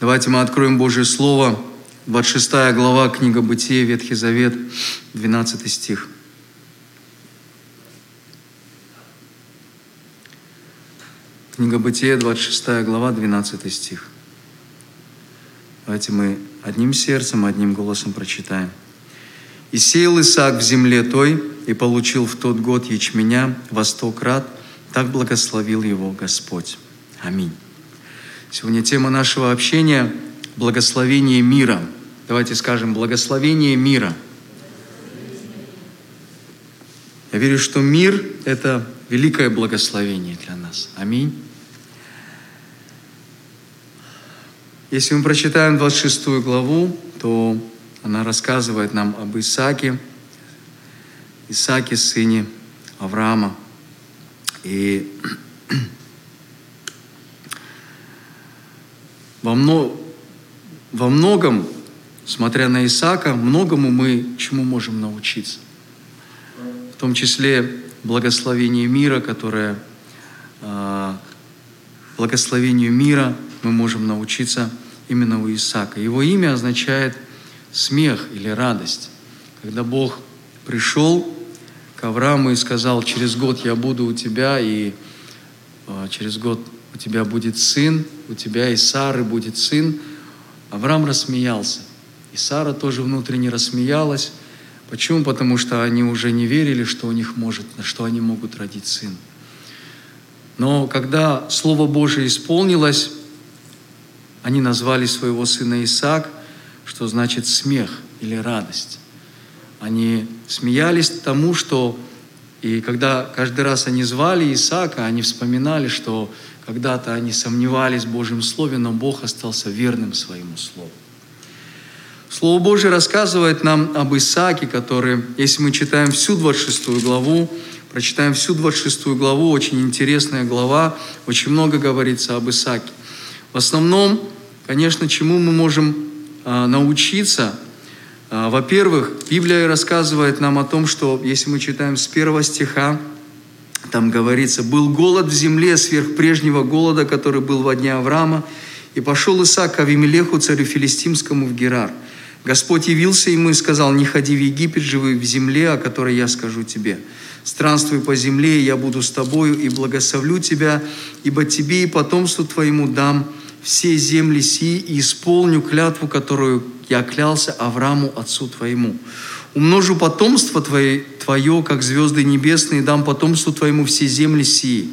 Давайте мы откроем Божье Слово, 26 глава, книга Бытия, Ветхий Завет, 12 стих. Книга Бытия, 26 глава, 12 стих. Давайте мы одним сердцем, одним голосом прочитаем. «И сеял Исаак в земле той, и получил в тот год ячменя во сто крат, так благословил его Господь». Аминь. Сегодня тема нашего общения – благословение мира. Давайте скажем «благословение мира». Я верю, что мир – это великое благословение для нас. Аминь. Если мы прочитаем 26 главу, то она рассказывает нам об Исааке, Исааке, сыне Авраама. И во, мно, во многом, смотря на Исаака, многому мы чему можем научиться. В том числе благословение мира, которое а, благословению мира мы можем научиться именно у Исаака. Его имя означает смех или радость. Когда Бог пришел к Аврааму и сказал, через год я буду у тебя, и э, через год у тебя будет сын, у тебя и Сары будет сын, Авраам рассмеялся. И Сара тоже внутренне рассмеялась. Почему? Потому что они уже не верили, что у них может, что они могут родить сын. Но когда Слово Божие исполнилось, они назвали своего сына Исаак, что значит смех или радость. Они смеялись тому, что и когда каждый раз они звали Исаака, они вспоминали, что когда-то они сомневались в Божьем Слове, но Бог остался верным своему Слову. Слово Божье рассказывает нам об Исааке, который, если мы читаем всю 26 главу, прочитаем всю 26 главу, очень интересная глава, очень много говорится об Исааке. В основном, конечно, чему мы можем а, научиться, а, во-первых, Библия рассказывает нам о том, что если мы читаем с первого стиха, там говорится, «Был голод в земле сверх прежнего голода, который был во дне Авраама, и пошел Исаак к Авимелеху, царю филистимскому, в Герар. Господь явился ему и сказал, не ходи в Египет, живи в земле, о которой я скажу тебе. Странствуй по земле, и я буду с тобою, и благословлю тебя, ибо тебе и потомству твоему дам все земли сии, и исполню клятву, которую я клялся Аврааму, отцу твоему. Умножу потомство твое, твое, как звезды небесные, дам потомству твоему все земли сии.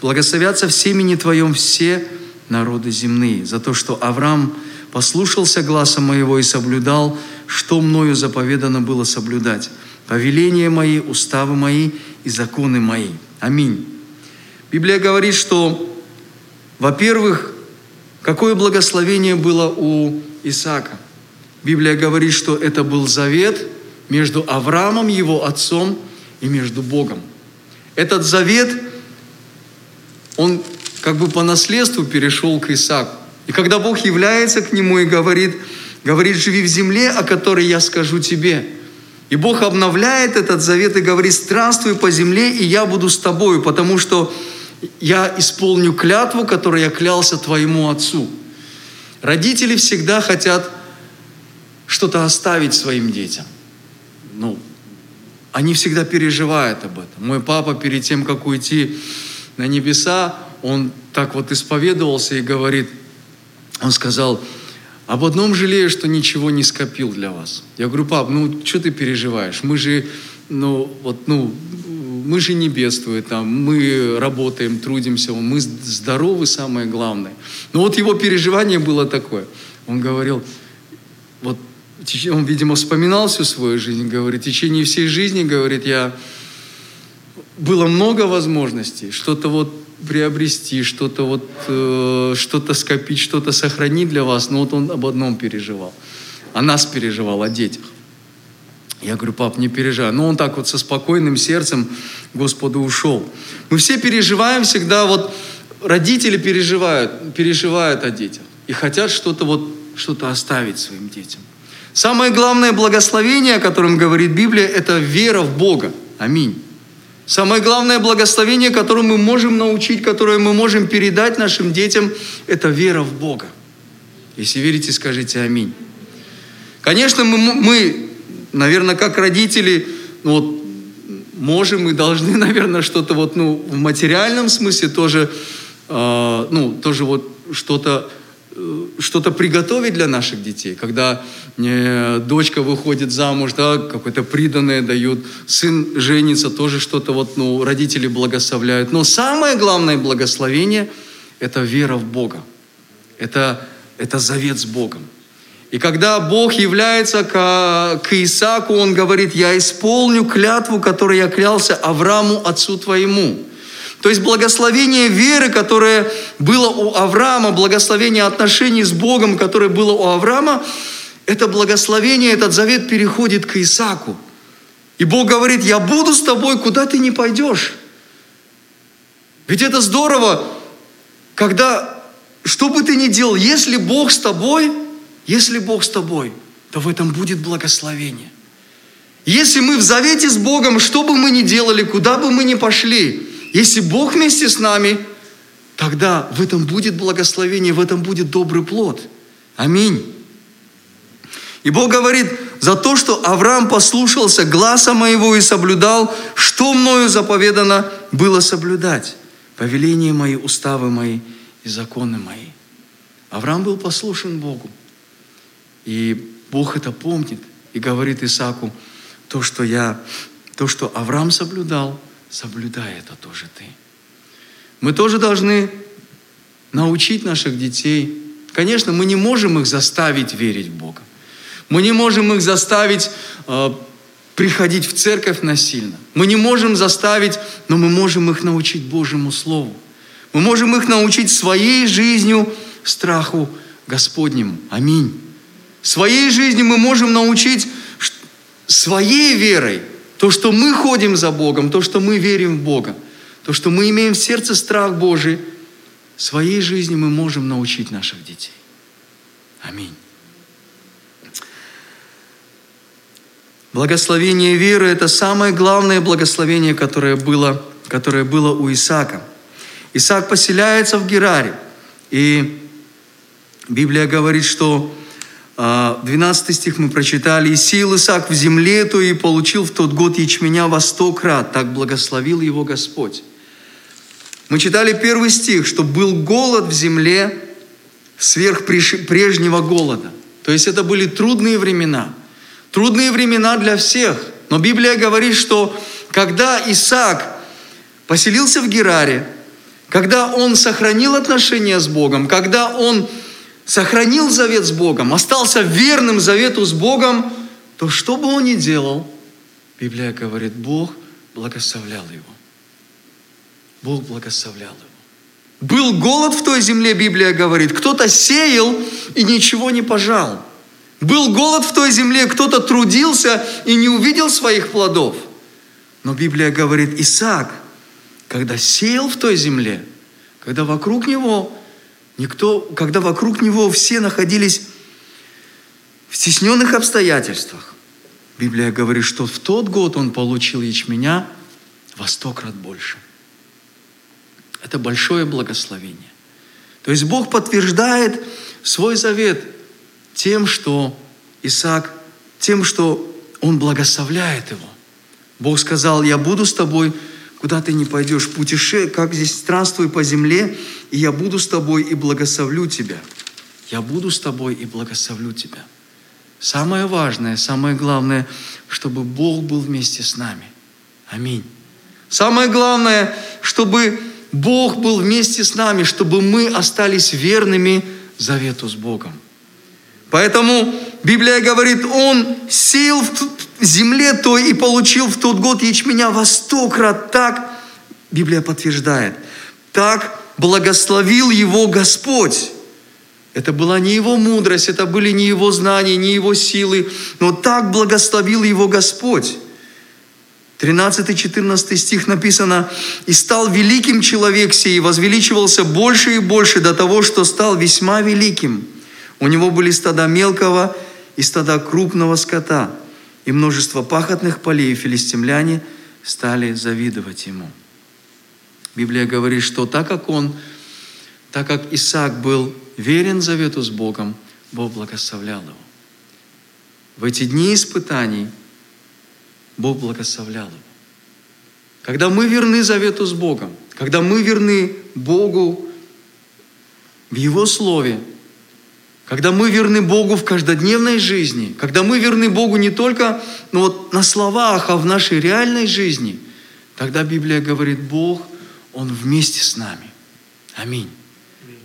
Благословятся в семени твоем все народы земные, за то, что Авраам послушался гласа моего и соблюдал, что мною заповедано было соблюдать. Повеления мои, уставы мои и законы мои. Аминь. Библия говорит, что, во-первых, какое благословение было у Исаака. Библия говорит, что это был завет между Авраамом, его отцом, и между Богом. Этот завет, он как бы по наследству перешел к Исааку. И когда Бог является к нему и говорит, говорит, живи в земле, о которой я скажу тебе. И Бог обновляет этот завет и говорит, странствуй по земле, и я буду с тобою, потому что я исполню клятву, которую я клялся твоему отцу. Родители всегда хотят что-то оставить своим детям. Ну, они всегда переживают об этом. Мой папа перед тем, как уйти на небеса, он так вот исповедовался и говорит, он сказал, об одном жалею, что ничего не скопил для вас. Я говорю, пап, ну что ты переживаешь? Мы же, ну вот, ну, мы же не бедствуем, там, мы работаем, трудимся, мы здоровы, самое главное. Но вот его переживание было такое. Он говорил, он, видимо, вспоминал всю свою жизнь, говорит, в течение всей жизни, говорит, я было много возможностей, что-то вот приобрести, что-то вот, э, что-то скопить, что-то сохранить для вас, но вот он об одном переживал. О нас переживал, о детях. Я говорю, пап, не переживай. Но он так вот со спокойным сердцем Господу ушел. Мы все переживаем всегда, вот родители переживают, переживают о детях и хотят что-то вот, что-то оставить своим детям. Самое главное благословение, о котором говорит Библия, это вера в Бога. Аминь. Самое главное благословение, которое мы можем научить, которое мы можем передать нашим детям, это вера в Бога. Если верите, скажите аминь. Конечно, мы, мы наверное, как родители, ну, вот, можем и должны, наверное, что-то вот, ну, в материальном смысле тоже, э, ну, тоже вот что-то что-то приготовить для наших детей, когда э, дочка выходит замуж, да, какое-то приданное дают, сын женится, тоже что-то вот, ну, родители благословляют. Но самое главное благословение – это вера в Бога. Это, это завет с Богом. И когда Бог является к, к Исааку, Он говорит, я исполню клятву, которую я клялся Аврааму, отцу твоему. То есть благословение веры, которое было у Авраама, благословение отношений с Богом, которое было у Авраама, это благословение, этот завет переходит к Исааку. И Бог говорит, я буду с тобой, куда ты не пойдешь. Ведь это здорово, когда, что бы ты ни делал, если Бог с тобой – если Бог с тобой, то в этом будет благословение. Если мы в завете с Богом, что бы мы ни делали, куда бы мы ни пошли, если Бог вместе с нами, тогда в этом будет благословение, в этом будет добрый плод. Аминь. И Бог говорит, за то, что Авраам послушался гласа моего и соблюдал, что мною заповедано было соблюдать. Повеления мои, уставы мои и законы мои. Авраам был послушен Богу. И Бог это помнит и говорит Исааку, то, что я, то, что Авраам соблюдал, соблюдай это тоже ты. Мы тоже должны научить наших детей. Конечно, мы не можем их заставить верить в Бога. Мы не можем их заставить э, приходить в церковь насильно. Мы не можем заставить, но мы можем их научить Божьему Слову. Мы можем их научить своей жизнью страху Господнему. Аминь. Своей жизни мы можем научить своей верой, то, что мы ходим за Богом, то, что мы верим в Бога, то, что мы имеем в сердце страх Божий, своей жизни мы можем научить наших детей. Аминь. Благословение веры – это самое главное благословение, которое было, которое было у Исаака. Исаак поселяется в Гераре, и Библия говорит, что 12 а, стих мы прочитали. «И сил Исаак в земле то и получил в тот год ячменя во сто крат, так благословил его Господь». Мы читали первый стих, что был голод в земле сверх прежнего голода. То есть это были трудные времена. Трудные времена для всех. Но Библия говорит, что когда Исаак поселился в Гераре, когда он сохранил отношения с Богом, когда он сохранил завет с Богом, остался верным завету с Богом, то что бы он ни делал, Библия говорит, Бог благословлял его. Бог благословлял его. Был голод в той земле, Библия говорит. Кто-то сеял и ничего не пожал. Был голод в той земле, кто-то трудился и не увидел своих плодов. Но Библия говорит, Исаак, когда сеял в той земле, когда вокруг него Никто, когда вокруг него все находились в стесненных обстоятельствах, Библия говорит, что в тот год он получил ячменя во сто крат больше. Это большое благословение. То есть Бог подтверждает свой завет тем, что Исаак, тем, что он благословляет его. Бог сказал, я буду с тобой куда ты не пойдешь, путеше, как здесь странствуй по земле, и я буду с тобой и благословлю тебя. Я буду с тобой и благословлю тебя. Самое важное, самое главное, чтобы Бог был вместе с нами. Аминь. Самое главное, чтобы Бог был вместе с нами, чтобы мы остались верными завету с Богом. Поэтому Библия говорит, Он сел в земле той и получил в тот год ячменя во сто крат. Так, Библия подтверждает, так благословил его Господь. Это была не его мудрость, это были не его знания, не его силы, но так благословил его Господь. 13-14 стих написано, «И стал великим человек сей, и возвеличивался больше и больше до того, что стал весьма великим. У него были стада мелкого и стада крупного скота» и множество пахотных полей, филистимляне стали завидовать ему. Библия говорит, что так как он, так как Исаак был верен завету с Богом, Бог благословлял его. В эти дни испытаний Бог благословлял его. Когда мы верны завету с Богом, когда мы верны Богу в Его Слове, когда мы верны Богу в каждодневной жизни, когда мы верны Богу не только ну вот, на словах, а в нашей реальной жизни, тогда Библия говорит, Бог, Он вместе с нами. Аминь.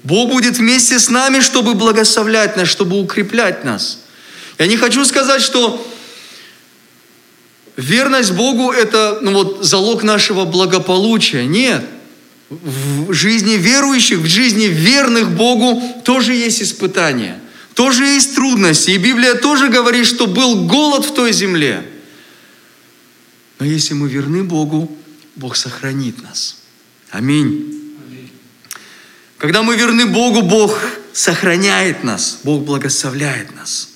Бог будет вместе с нами, чтобы благословлять нас, чтобы укреплять нас. Я не хочу сказать, что верность Богу – это ну вот, залог нашего благополучия. Нет в жизни верующих, в жизни верных Богу тоже есть испытания, тоже есть трудности. И Библия тоже говорит, что был голод в той земле. Но если мы верны Богу, Бог сохранит нас. Аминь. Когда мы верны Богу, Бог сохраняет нас, Бог благословляет нас.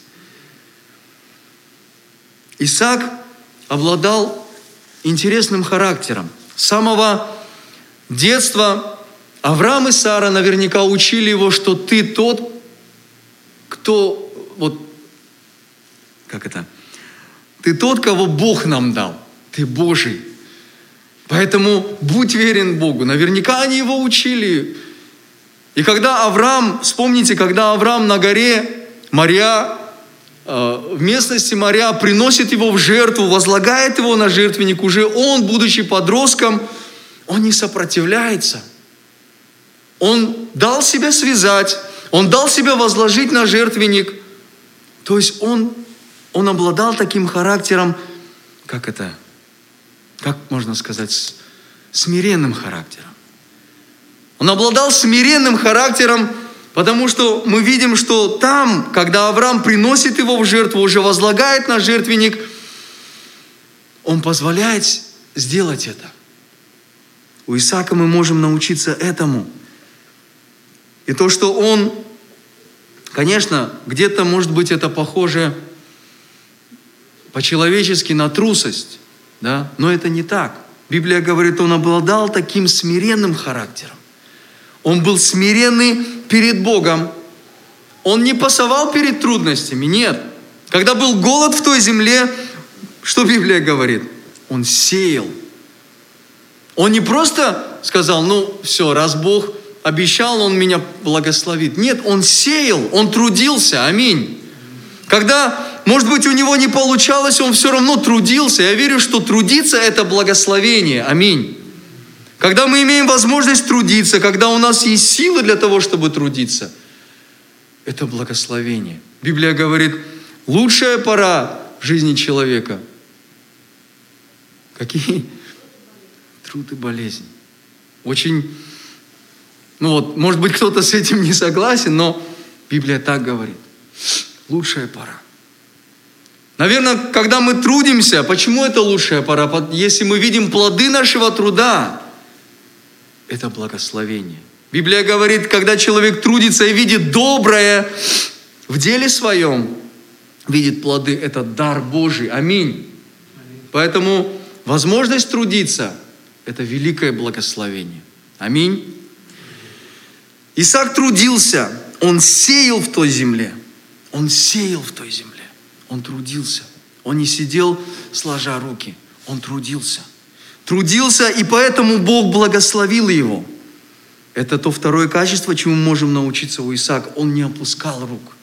Исаак обладал интересным характером. С самого детства Авраам и Сара наверняка учили его, что ты тот, кто, вот, как это, ты тот, кого Бог нам дал, ты Божий. Поэтому будь верен Богу. Наверняка они его учили. И когда Авраам, вспомните, когда Авраам на горе Мария, э, в местности Мария приносит его в жертву, возлагает его на жертвенник, уже он, будучи подростком, он не сопротивляется. Он дал себя связать, он дал себя возложить на жертвенник. То есть он, он обладал таким характером, как это, как можно сказать, смиренным характером. Он обладал смиренным характером, потому что мы видим, что там, когда Авраам приносит его в жертву, уже возлагает на жертвенник, он позволяет сделать это. У Исаака мы можем научиться этому. И то, что он, конечно, где-то, может быть, это похоже по-человечески на трусость, да? но это не так. Библия говорит, он обладал таким смиренным характером. Он был смиренный перед Богом. Он не пасовал перед трудностями, нет. Когда был голод в той земле, что Библия говорит? Он сеял он не просто сказал, ну все, раз Бог обещал, Он меня благословит. Нет, Он сеял, Он трудился. Аминь. Когда, может быть, у него не получалось, он все равно трудился. Я верю, что трудиться – это благословение. Аминь. Когда мы имеем возможность трудиться, когда у нас есть силы для того, чтобы трудиться, это благословение. Библия говорит, лучшая пора в жизни человека. Какие? Труд и болезнь. Очень, ну вот, может быть, кто-то с этим не согласен, но Библия так говорит. Лучшая пора. Наверное, когда мы трудимся, почему это лучшая пора? Если мы видим плоды нашего труда, это благословение. Библия говорит, когда человек трудится и видит доброе в деле своем, видит плоды, это дар Божий. Аминь. Поэтому возможность трудиться – это великое благословение. Аминь. Исаак трудился, он сеял в той земле. Он сеял в той земле. Он трудился. Он не сидел, сложа руки. Он трудился. Трудился, и поэтому Бог благословил его. Это то второе качество, чему мы можем научиться у Исаака. Он не опускал рук.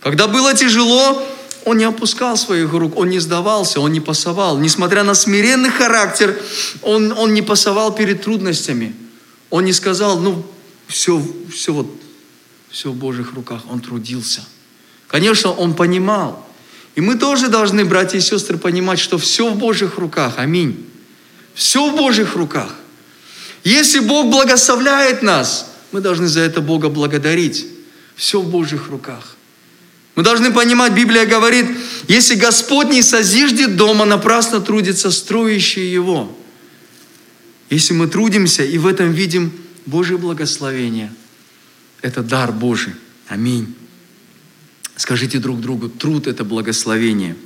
Когда было тяжело, он не опускал своих рук, он не сдавался, он не пасовал. Несмотря на смиренный характер, он, он не пасовал перед трудностями. Он не сказал, ну, все, все вот, все в Божьих руках. Он трудился. Конечно, он понимал. И мы тоже должны, братья и сестры, понимать, что все в Божьих руках. Аминь. Все в Божьих руках. Если Бог благословляет нас, мы должны за это Бога благодарить. Все в Божьих руках. Мы должны понимать, Библия говорит, если Господь не созиждет дома, напрасно трудится строящие его. Если мы трудимся и в этом видим Божье благословение, это дар Божий. Аминь. Скажите друг другу, труд – это благословение.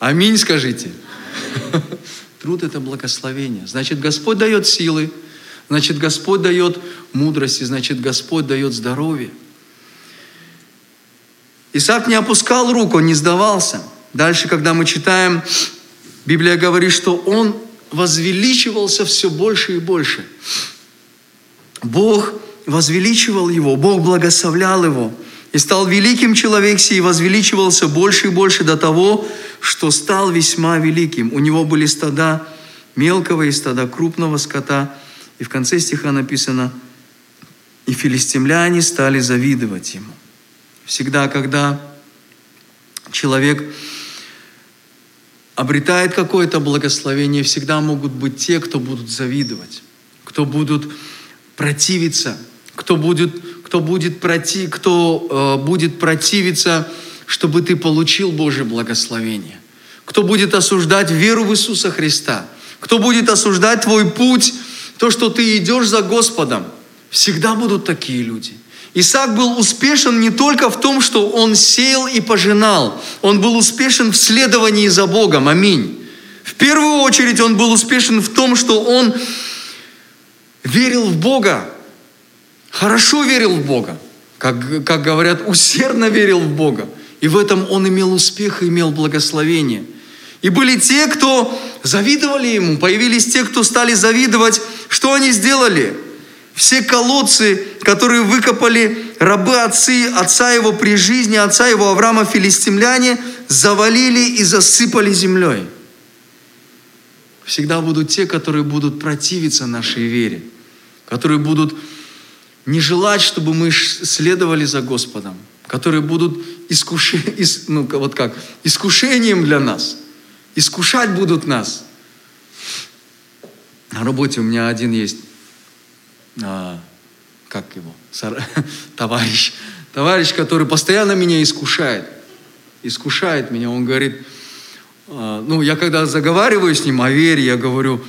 Аминь скажите. Труд – это благословение. Значит, Господь дает силы. Значит, Господь дает мудрость, и значит, Господь дает здоровье. Исаак не опускал рук, он не сдавался. Дальше, когда мы читаем, Библия говорит, что он возвеличивался все больше и больше. Бог возвеличивал его, Бог благословлял его. И стал великим человек и возвеличивался больше и больше до того, что стал весьма великим. У него были стада мелкого и стада крупного скота. И в конце стиха написано, и филистимляне стали завидовать ему. Всегда, когда человек обретает какое-то благословение, всегда могут быть те, кто будут завидовать, кто будут противиться, кто будет, кто будет, проти, кто, э, будет противиться, чтобы ты получил Божье благословение, кто будет осуждать веру в Иисуса Христа, кто будет осуждать твой путь, то, что ты идешь за Господом. Всегда будут такие люди – Исаак был успешен не только в том, что он сеял и пожинал. Он был успешен в следовании за Богом. Аминь. В первую очередь он был успешен в том, что он верил в Бога. Хорошо верил в Бога. Как, как говорят, усердно верил в Бога. И в этом он имел успех и имел благословение. И были те, кто завидовали ему. Появились те, кто стали завидовать. Что они сделали? Все колодцы, которые выкопали рабы отцы, отца его при жизни, отца его Авраама филистимляне, завалили и засыпали землей. Всегда будут те, которые будут противиться нашей вере, которые будут не желать, чтобы мы следовали за Господом, которые будут искуш... ну, вот как, искушением для нас, искушать будут нас. На работе у меня один есть а, как его, товарищ, товарищ, который постоянно меня искушает, искушает меня, он говорит, а, ну, я когда заговариваю с ним о вере, я говорю,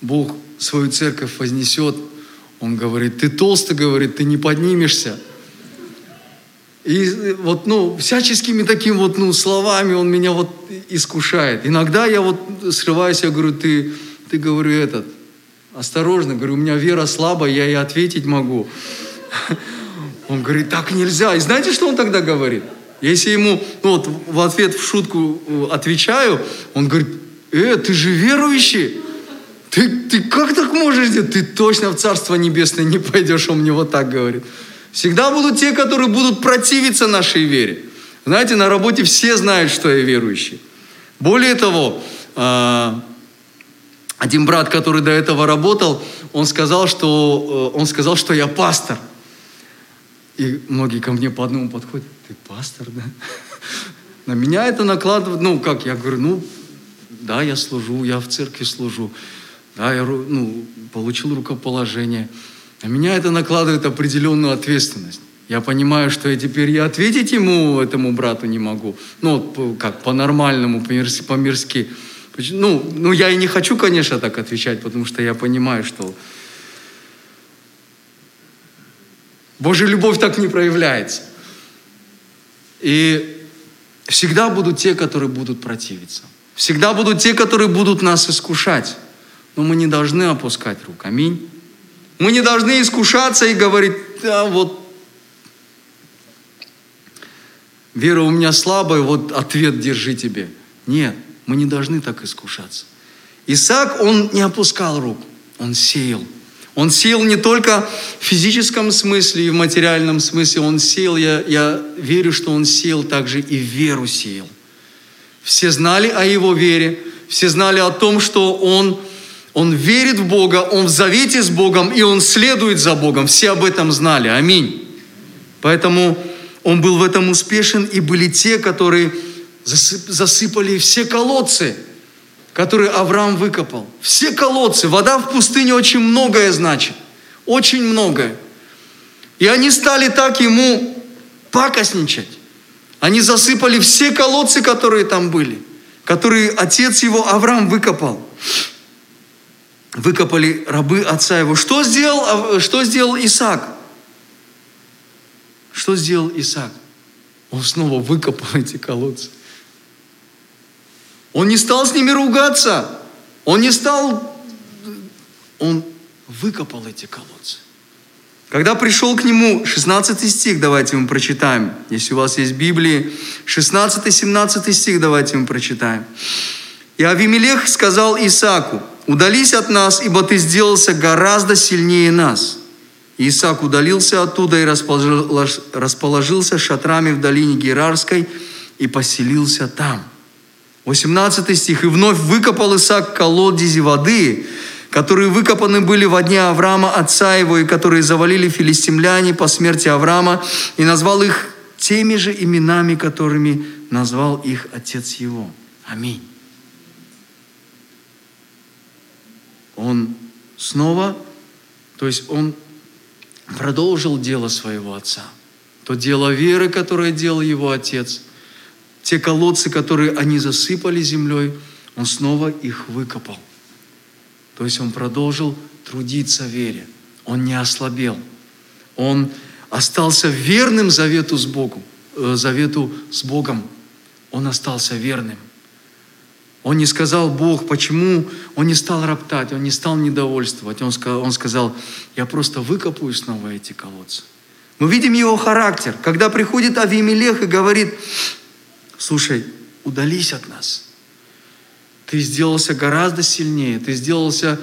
Бог свою церковь вознесет, он говорит, ты толстый, говорит, ты не поднимешься. И вот, ну, всяческими такими вот, ну, словами он меня вот искушает. Иногда я вот срываюсь, я говорю, ты, ты, говорю, этот, осторожно, говорю, у меня вера слабая, я ей ответить могу. Он говорит, так нельзя. И знаете, что он тогда говорит? Если ему ну вот, в ответ в шутку э, отвечаю, он говорит, э, ты же верующий. Ты, ты как так можешь делать? Ты точно в Царство Небесное не пойдешь, он мне вот так говорит. Всегда будут те, которые будут противиться нашей вере. Знаете, на работе все знают, что я верующий. Более того, а, один брат, который до этого работал, он сказал, что, э, он сказал, что я пастор. И многие ко мне по одному подходят. Ты пастор, да? На меня это накладывает, ну как, я говорю, ну да, я служу, я в церкви служу. Да, я ну, получил рукоположение. На меня это накладывает определенную ответственность. Я понимаю, что я теперь и ответить ему, этому брату не могу. Ну, как, по-нормальному, по-мирски. по-мирски. Ну, ну, я и не хочу, конечно, так отвечать, потому что я понимаю, что Божья любовь так не проявляется. И всегда будут те, которые будут противиться. Всегда будут те, которые будут нас искушать. Но мы не должны опускать рук. Аминь. Мы не должны искушаться и говорить, да, вот вера у меня слабая, вот ответ держи тебе. Нет. Мы не должны так искушаться. Исаак, он не опускал рук, он сеял. Он сеял не только в физическом смысле и в материальном смысле, он сеял, я, я верю, что он сеял также и веру сеял. Все знали о его вере, все знали о том, что он, он верит в Бога, он в завете с Богом, и он следует за Богом. Все об этом знали. Аминь. Поэтому он был в этом успешен, и были те, которые засыпали все колодцы, которые Авраам выкопал. Все колодцы. Вода в пустыне очень многое значит. Очень многое. И они стали так ему пакостничать. Они засыпали все колодцы, которые там были, которые отец его Авраам выкопал. Выкопали рабы отца его. Что сделал, что сделал Исаак? Что сделал Исаак? Он снова выкопал эти колодцы. Он не стал с ними ругаться. Он не стал... Он выкопал эти колодцы. Когда пришел к нему, 16 стих, давайте мы прочитаем. Если у вас есть Библии, 16-17 стих, давайте мы прочитаем. И Авимелех сказал Исааку, удались от нас, ибо ты сделался гораздо сильнее нас. Исаак удалился оттуда и расположился шатрами в долине Герарской и поселился там. 18 стих. «И вновь выкопал Исаак колодези воды, которые выкопаны были во дне Авраама, отца его, и которые завалили филистимляне по смерти Авраама, и назвал их теми же именами, которыми назвал их отец его. Аминь. Он снова, то есть он продолжил дело своего отца. То дело веры, которое делал его отец, те колодцы, которые они засыпали землей, он снова их выкопал. То есть он продолжил трудиться в вере. Он не ослабел. Он остался верным завету с Богом. Э, завету с Богом. Он остался верным. Он не сказал, Бог, почему? Он не стал роптать, он не стал недовольствовать. Он сказал, он сказал я просто выкопаю снова эти колодцы. Мы видим его характер. Когда приходит Авимелех и говорит, слушай, удались от нас – ты сделался гораздо сильнее. Ты сделался,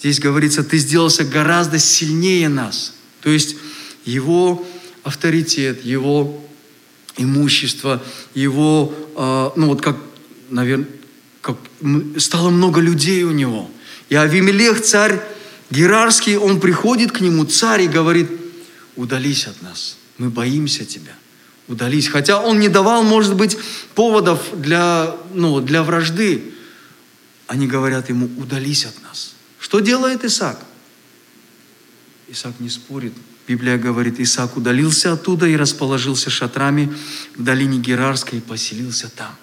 здесь говорится, ты сделался гораздо сильнее нас. То есть его авторитет, его имущество, его, э, ну вот как, наверное, как, стало много людей у него. И Авимелех, царь Герарский, он приходит к нему, царь, и говорит, удались от нас, мы боимся тебя, удались. Хотя он не давал, может быть, поводов для, ну, для вражды, они говорят ему, удались от нас. Что делает Исаак? Исаак не спорит. Библия говорит, Исаак удалился оттуда и расположился шатрами в долине Герарской и поселился там.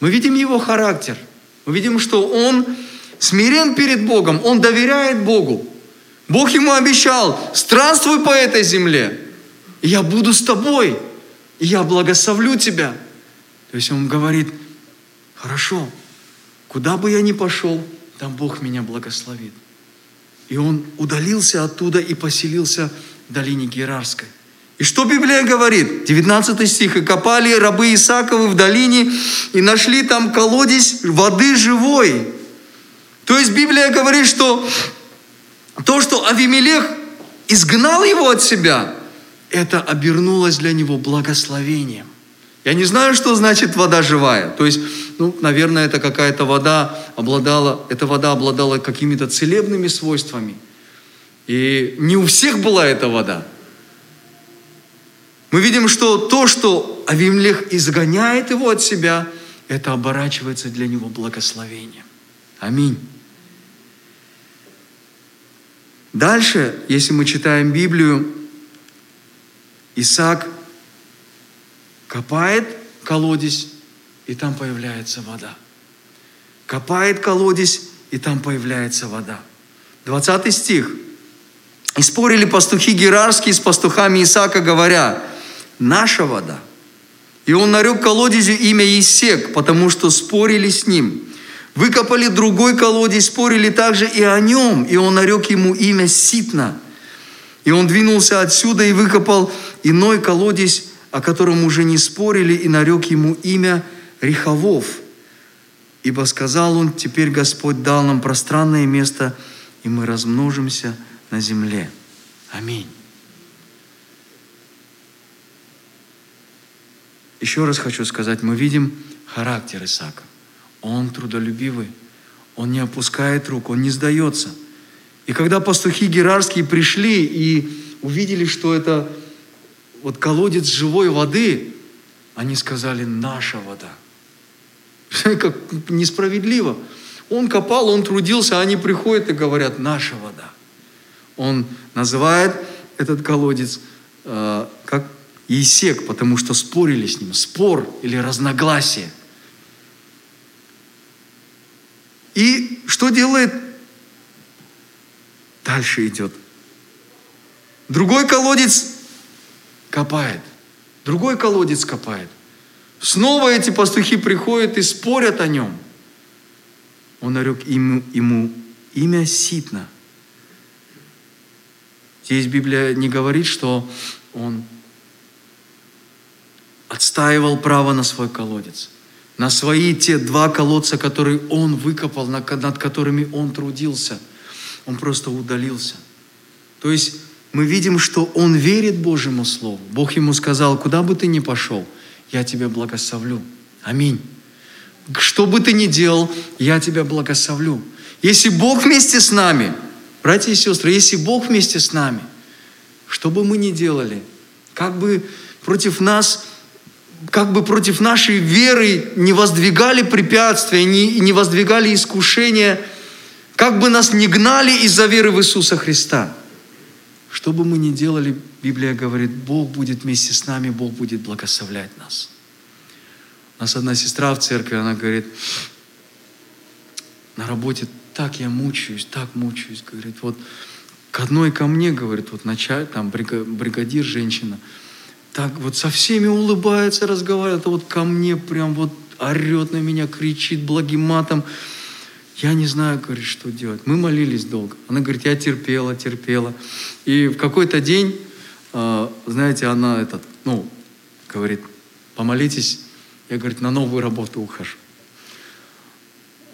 Мы видим его характер. Мы видим, что он смирен перед Богом, он доверяет Богу. Бог ему обещал, странствуй по этой земле, я буду с тобой, и я благословлю тебя. То есть он говорит, хорошо, Куда бы я ни пошел, там Бог меня благословит. И он удалился оттуда и поселился в долине Герарской. И что Библия говорит? 19 стих. «И копали рабы Исааковы в долине, и нашли там колодец воды живой». То есть Библия говорит, что то, что Авимелех изгнал его от себя, это обернулось для него благословением. Я не знаю, что значит вода живая. То есть, ну, наверное, это какая-то вода обладала, эта вода обладала какими-то целебными свойствами. И не у всех была эта вода. Мы видим, что то, что Авимлех изгоняет его от себя, это оборачивается для него благословением. Аминь. Дальше, если мы читаем Библию, Исаак Копает колодец, и там появляется вода. Копает колодец, и там появляется вода. 20 стих. «И спорили пастухи Герарские с пастухами Исаака, говоря, наша вода. И он нарек колодезю имя Исек, потому что спорили с ним. Выкопали другой колодец, спорили также и о нем, и он нарек ему имя Ситна. И он двинулся отсюда и выкопал иной колодец о котором уже не спорили, и нарек ему имя Риховов. Ибо сказал он, теперь Господь дал нам пространное место, и мы размножимся на земле. Аминь. Еще раз хочу сказать, мы видим характер Исаака. Он трудолюбивый, он не опускает рук, он не сдается. И когда пастухи герарские пришли и увидели, что это вот колодец живой воды, они сказали, наша вода. Как несправедливо. Он копал, он трудился, а они приходят и говорят, наша вода. Он называет этот колодец э, как Есек, потому что спорили с ним. Спор или разногласие. И что делает? Дальше идет. Другой колодец копает. Другой колодец копает. Снова эти пастухи приходят и спорят о нем. Он нарек ему, ему имя Ситна, Здесь Библия не говорит, что он отстаивал право на свой колодец, на свои те два колодца, которые он выкопал, над которыми он трудился. Он просто удалился. То есть мы видим, что он верит Божьему Слову. Бог ему сказал, куда бы ты ни пошел, я тебя благословлю. Аминь. Что бы ты ни делал, я тебя благословлю. Если Бог вместе с нами, братья и сестры, если Бог вместе с нами, что бы мы ни делали, как бы против нас как бы против нашей веры не воздвигали препятствия, не, не воздвигали искушения, как бы нас не гнали из-за веры в Иисуса Христа. Что бы мы ни делали, Библия говорит, Бог будет вместе с нами, Бог будет благословлять нас. У нас одна сестра в церкви, она говорит, на работе так я мучаюсь, так мучаюсь, говорит, вот к одной ко мне, говорит, вот начать, там бригадир, женщина – так вот со всеми улыбается, разговаривает, а вот ко мне прям вот орет на меня, кричит благим матом. Я не знаю, говорит, что делать. Мы молились долго. Она говорит, я терпела, терпела. И в какой-то день, а, знаете, она этот, ну, говорит, помолитесь. Я, говорит, на новую работу ухожу.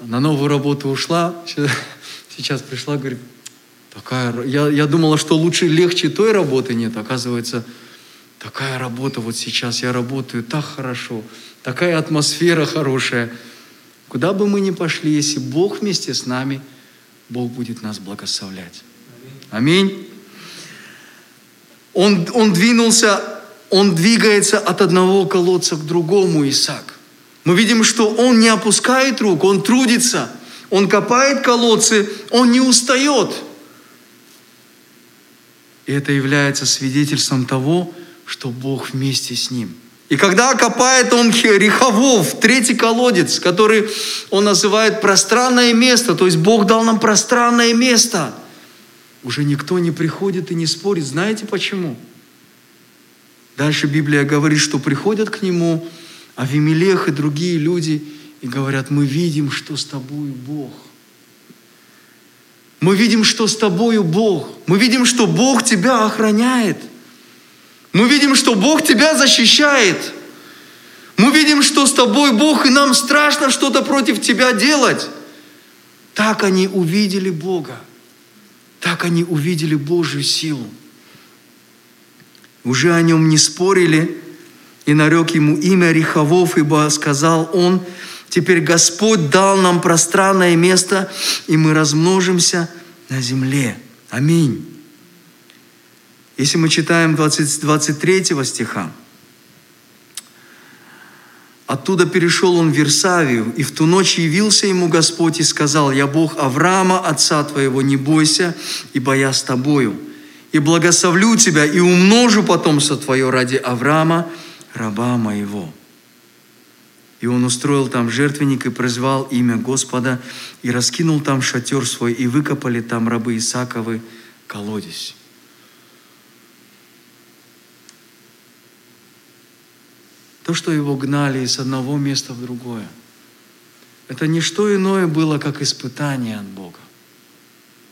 На новую работу ушла, сейчас пришла, говорит, такая, я, я думала, что лучше, легче той работы нет, оказывается, такая работа вот сейчас, я работаю так хорошо, такая атмосфера хорошая. Куда бы мы ни пошли, если Бог вместе с нами, Бог будет нас благословлять. Аминь. Он, он двинулся, он двигается от одного колодца к другому, Исаак. Мы видим, что он не опускает рук, он трудится, он копает колодцы, он не устает. И это является свидетельством того, что Бог вместе с ним. И когда копает он Реховов, третий колодец, который он называет пространное место, то есть Бог дал нам пространное место, уже никто не приходит и не спорит. Знаете почему? Дальше Библия говорит, что приходят к нему Авимелех и другие люди и говорят, мы видим, что с тобою Бог. Мы видим, что с тобою Бог. Мы видим, что Бог тебя охраняет – мы видим, что Бог тебя защищает. Мы видим, что с тобой Бог, и нам страшно что-то против тебя делать. Так они увидели Бога. Так они увидели Божью силу. Уже о нем не спорили, и нарек ему имя Риховов, ибо сказал он, теперь Господь дал нам пространное место, и мы размножимся на земле. Аминь. Если мы читаем 20, 23 стиха, Оттуда перешел он в Версавию, и в ту ночь явился ему Господь и сказал, «Я Бог Авраама, отца твоего, не бойся, ибо я с тобою, и благословлю тебя, и умножу потомство твое ради Авраама, раба моего». И он устроил там жертвенник и призвал имя Господа, и раскинул там шатер свой, и выкопали там рабы Исаковы колодец. То, что его гнали из одного места в другое, это не что иное было, как испытание от Бога.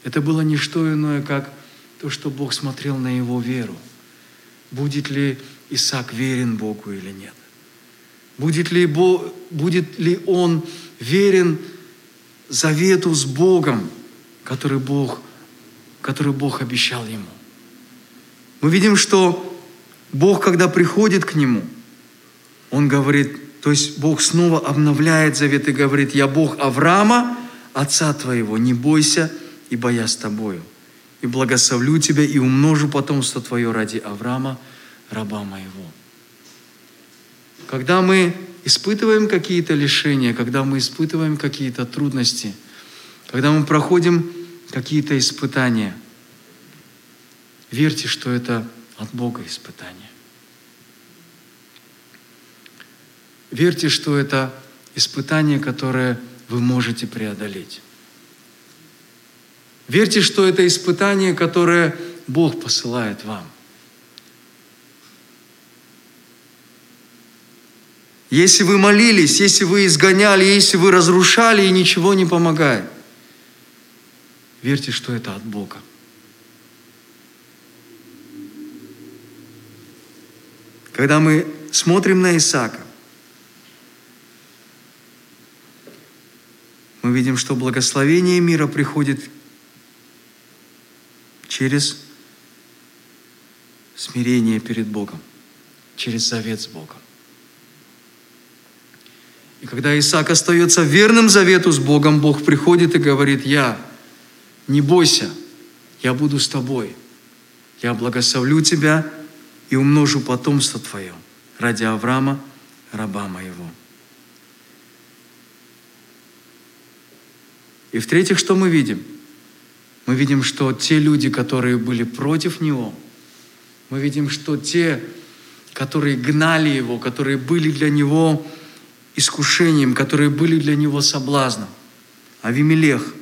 Это было не что иное, как то, что Бог смотрел на его веру. Будет ли Исаак верен Богу или нет? Будет ли, Бог, будет ли он верен завету с Богом, который Бог, который Бог обещал ему? Мы видим, что Бог, когда приходит к нему – он говорит, то есть Бог снова обновляет завет и говорит, я Бог Авраама, отца твоего, не бойся, ибо я с тобою. И благословлю тебя и умножу потомство твое ради Авраама, раба моего. Когда мы испытываем какие-то лишения, когда мы испытываем какие-то трудности, когда мы проходим какие-то испытания, верьте, что это от Бога испытания. Верьте, что это испытание, которое вы можете преодолеть. Верьте, что это испытание, которое Бог посылает вам. Если вы молились, если вы изгоняли, если вы разрушали и ничего не помогает, верьте, что это от Бога. Когда мы смотрим на Исаака, мы видим, что благословение мира приходит через смирение перед Богом, через завет с Богом. И когда Исаак остается верным завету с Богом, Бог приходит и говорит, я, не бойся, я буду с тобой. Я благословлю тебя и умножу потомство твое ради Авраама, раба моего. И в-третьих, что мы видим? Мы видим, что те люди, которые были против него, мы видим, что те, которые гнали его, которые были для него искушением, которые были для него соблазном. Авимелех,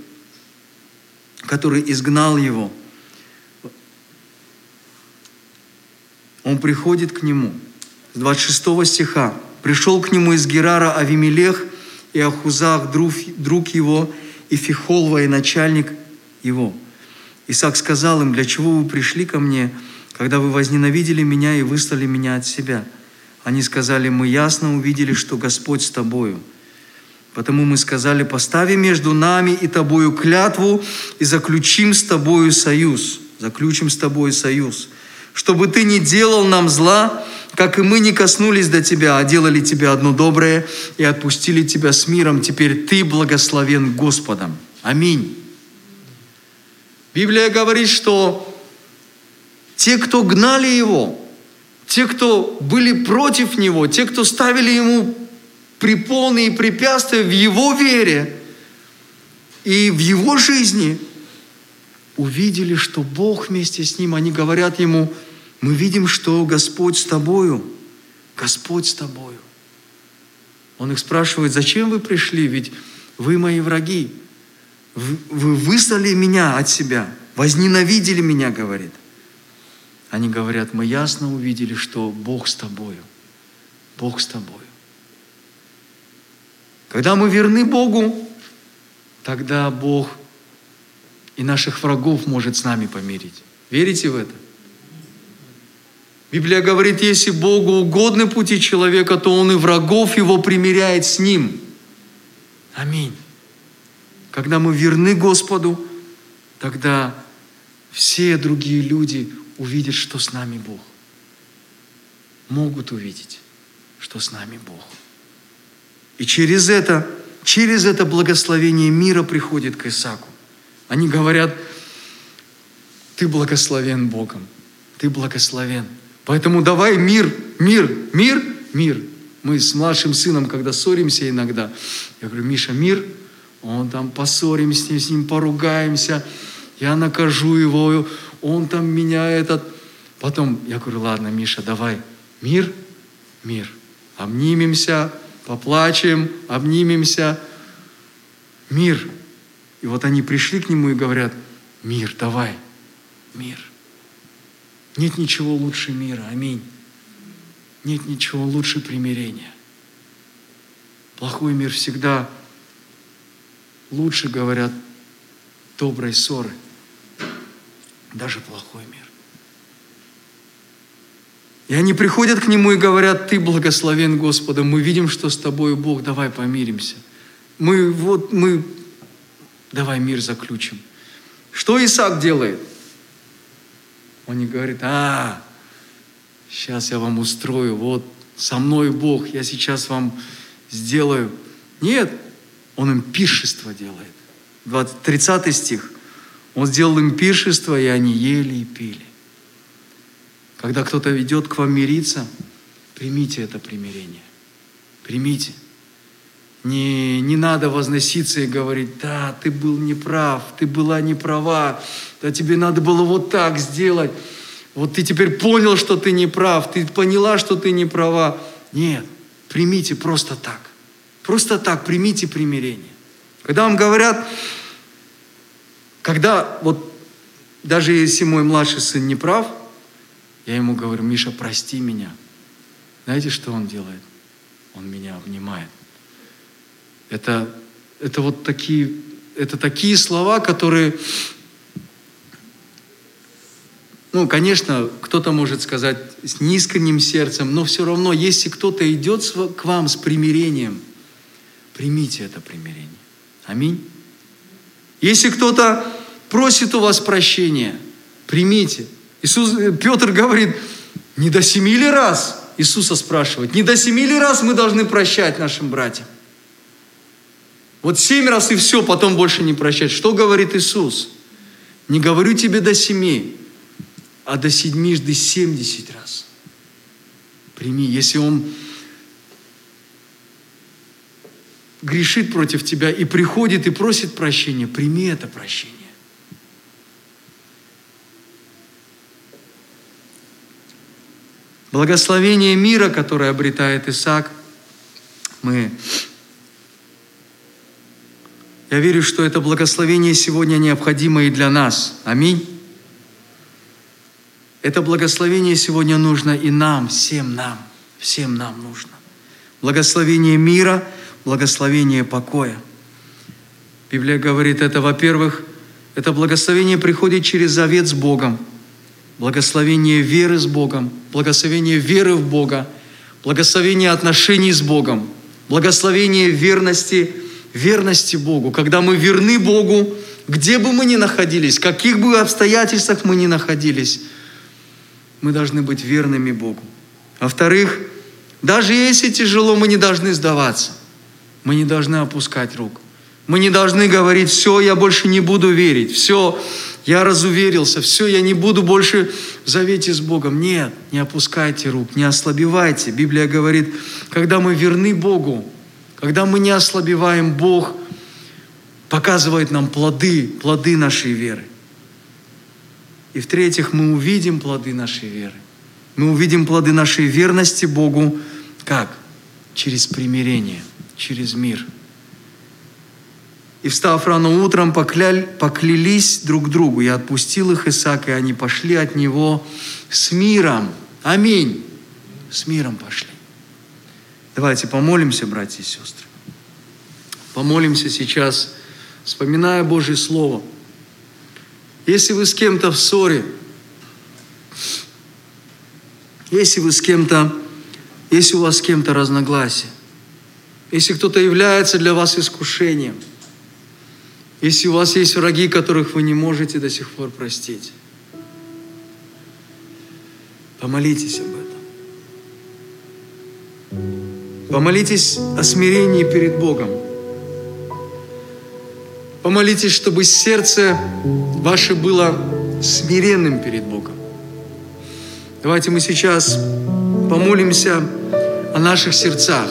который изгнал его, он приходит к нему. С 26 стиха. «Пришел к нему из Герара Авимелех и Ахузах, друг, друг его, и Фихол, военачальник его». Исаак сказал им, «Для чего вы пришли ко мне, когда вы возненавидели меня и выслали меня от себя?» Они сказали, мы ясно увидели, что Господь с тобою. Потому мы сказали, поставим между нами и тобою клятву и заключим с тобою союз. Заключим с тобою союз. Чтобы ты не делал нам зла, как и мы не коснулись до тебя, а делали тебе одно доброе и отпустили тебя с миром. Теперь ты благословен Господом. Аминь. Библия говорит, что те, кто гнали его, те, кто были против него, те, кто ставили ему препоны и препятствия в его вере и в его жизни, увидели, что Бог вместе с ним. Они говорят ему, мы видим, что Господь с тобою. Господь с тобою. Он их спрашивает, зачем вы пришли? Ведь вы мои враги. Вы выслали меня от себя, возненавидели меня, говорит. Они говорят, мы ясно увидели, что Бог с тобою. Бог с тобою. Когда мы верны Богу, тогда Бог и наших врагов может с нами помирить. Верите в это? Библия говорит, если Богу угодны пути человека, то Он и врагов его примиряет с Ним. Аминь. Когда мы верны Господу, тогда все другие люди увидят, что с нами Бог. Могут увидеть, что с нами Бог. И через это, через это благословение мира приходит к Исаку. Они говорят, ты благословен Богом, ты благословен. Поэтому давай мир, мир, мир, мир. Мы с младшим сыном, когда ссоримся иногда, я говорю, Миша, мир, он там поссоримся с ним, с ним поругаемся, я накажу его, он там меня этот... Потом я говорю, ладно, Миша, давай, мир, мир. Обнимемся, поплачем, обнимемся. Мир. И вот они пришли к нему и говорят, мир, давай, мир. Нет ничего лучше мира, аминь. Нет ничего лучше примирения. Плохой мир всегда лучше, говорят, доброй ссоры даже плохой мир. И они приходят к нему и говорят, ты благословен Господом, мы видим, что с тобой Бог, давай помиримся. Мы вот, мы, давай мир заключим. Что Исаак делает? Он не говорит, а, сейчас я вам устрою, вот со мной Бог, я сейчас вам сделаю. Нет, он им пиршество делает. 20, 30 стих. Он сделал им пиршество, и они ели и пили. Когда кто-то ведет к вам мириться, примите это примирение. Примите. Не, не надо возноситься и говорить, да, ты был неправ, ты была неправа, да тебе надо было вот так сделать. Вот ты теперь понял, что ты неправ, ты поняла, что ты не права. Нет, примите просто так. Просто так примите примирение. Когда вам говорят, когда вот даже если мой младший сын не прав, я ему говорю, Миша, прости меня. Знаете, что он делает? Он меня обнимает. Это, это вот такие, это такие слова, которые Ну, конечно, кто-то может сказать с неискренним сердцем, но все равно, если кто-то идет к вам с примирением, примите это примирение. Аминь. Если кто-то просит у вас прощения, примите. Иисус, э, Петр говорит, не до семи ли раз, Иисуса спрашивает, не до семи ли раз мы должны прощать нашим братьям? Вот семь раз и все, потом больше не прощать. Что говорит Иисус? Не говорю тебе до семи, а до седьмижды семьдесят раз. Прими, если он грешит против тебя и приходит и просит прощения, прими это прощение. Благословение мира, которое обретает Исаак, мы... Я верю, что это благословение сегодня необходимо и для нас. Аминь. Это благословение сегодня нужно и нам, всем нам, всем нам нужно. Благословение мира, благословение покоя. Библия говорит это, во-первых, это благословение приходит через завет с Богом, благословение веры с Богом, благословение веры в Бога, благословение отношений с Богом, благословение верности, верности Богу. Когда мы верны Богу, где бы мы ни находились, в каких бы обстоятельствах мы ни находились, мы должны быть верными Богу. Во-вторых, даже если тяжело, мы не должны сдаваться. Мы не должны опускать рук. Мы не должны говорить, все, я больше не буду верить, все, я разуверился, все, я не буду больше в завете с Богом. Нет, не опускайте рук, не ослабевайте. Библия говорит, когда мы верны Богу, когда мы не ослабеваем, Бог показывает нам плоды, плоды нашей веры. И в-третьих, мы увидим плоды нашей веры. Мы увидим плоды нашей верности Богу как? Через примирение, через мир. И встав рано утром, покляли, поклялись друг другу. Я отпустил их, Исаак, и они пошли от него с миром. Аминь. С миром пошли. Давайте помолимся, братья и сестры. Помолимся сейчас, вспоминая Божье Слово – если вы с кем-то в ссоре, если вы с кем-то, если у вас с кем-то разногласия, если кто-то является для вас искушением, если у вас есть враги, которых вы не можете до сих пор простить, помолитесь об этом. Помолитесь о смирении перед Богом. Помолитесь, чтобы сердце ваше было смиренным перед Богом. Давайте мы сейчас помолимся о наших сердцах.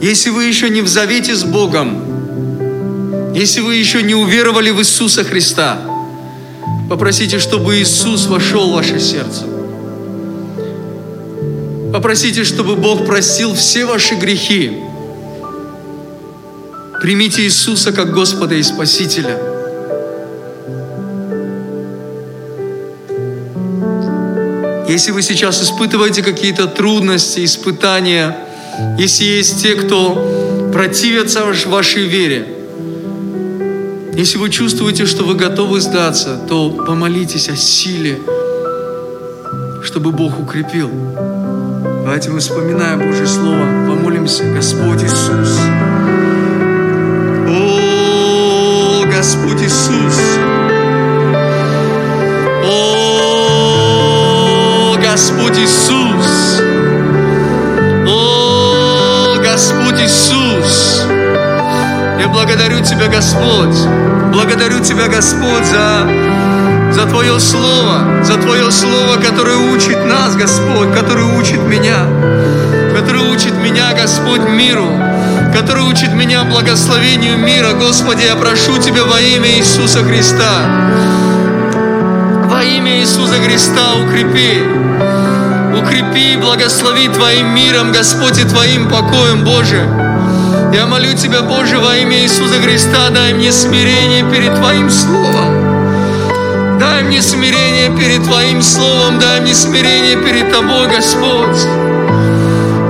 Если вы еще не в завете с Богом, если вы еще не уверовали в Иисуса Христа, попросите, чтобы Иисус вошел в ваше сердце. Попросите, чтобы Бог простил все ваши грехи. Примите Иисуса как Господа и Спасителя. Если вы сейчас испытываете какие-то трудности, испытания, если есть те, кто противятся вашей вере, если вы чувствуете, что вы готовы сдаться, то помолитесь о силе, чтобы Бог укрепил. Давайте мы, вспоминая Божье Слово, помолимся, Господь Иисус. О, Господь Иисус. О, Господь Иисус. О, Господь Иисус. Я благодарю Тебя, Господь. Благодарю Тебя, Господь, за за Твое Слово, за Твое Слово, которое учит нас, Господь, которое учит меня, которое учит меня, Господь, миру, который учит меня благословению мира. Господи, я прошу Тебя во имя Иисуса Христа. Во имя Иисуса Христа укрепи. Укрепи и благослови Твоим миром, Господь, и Твоим покоем, Боже. Я молю Тебя, Боже, во имя Иисуса Христа, дай мне смирение перед Твоим Словом. Дай мне смирение перед Твоим Словом, дай мне смирение перед Тобой, Господь.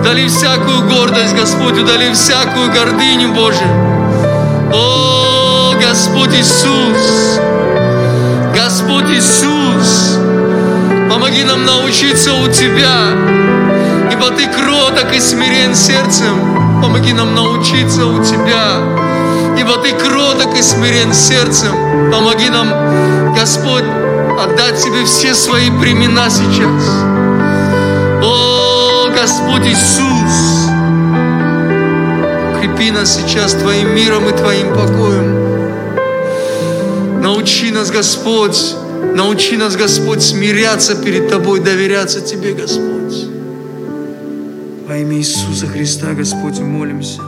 Удали всякую гордость, Господь, удали всякую гордыню, Боже. О, Господь Иисус! Господь Иисус! Помоги нам научиться у Тебя, ибо Ты кроток и смирен сердцем. Помоги нам научиться у Тебя, ибо Ты кроток и смирен сердцем. Помоги нам, Господь, отдать Тебе все свои времена сейчас. О, Господь Иисус! Крепи нас сейчас Твоим миром и Твоим покоем. Научи нас, Господь, научи нас, Господь, смиряться перед Тобой, доверяться Тебе, Господь. Имя Иисуса Христа, Господь, молимся.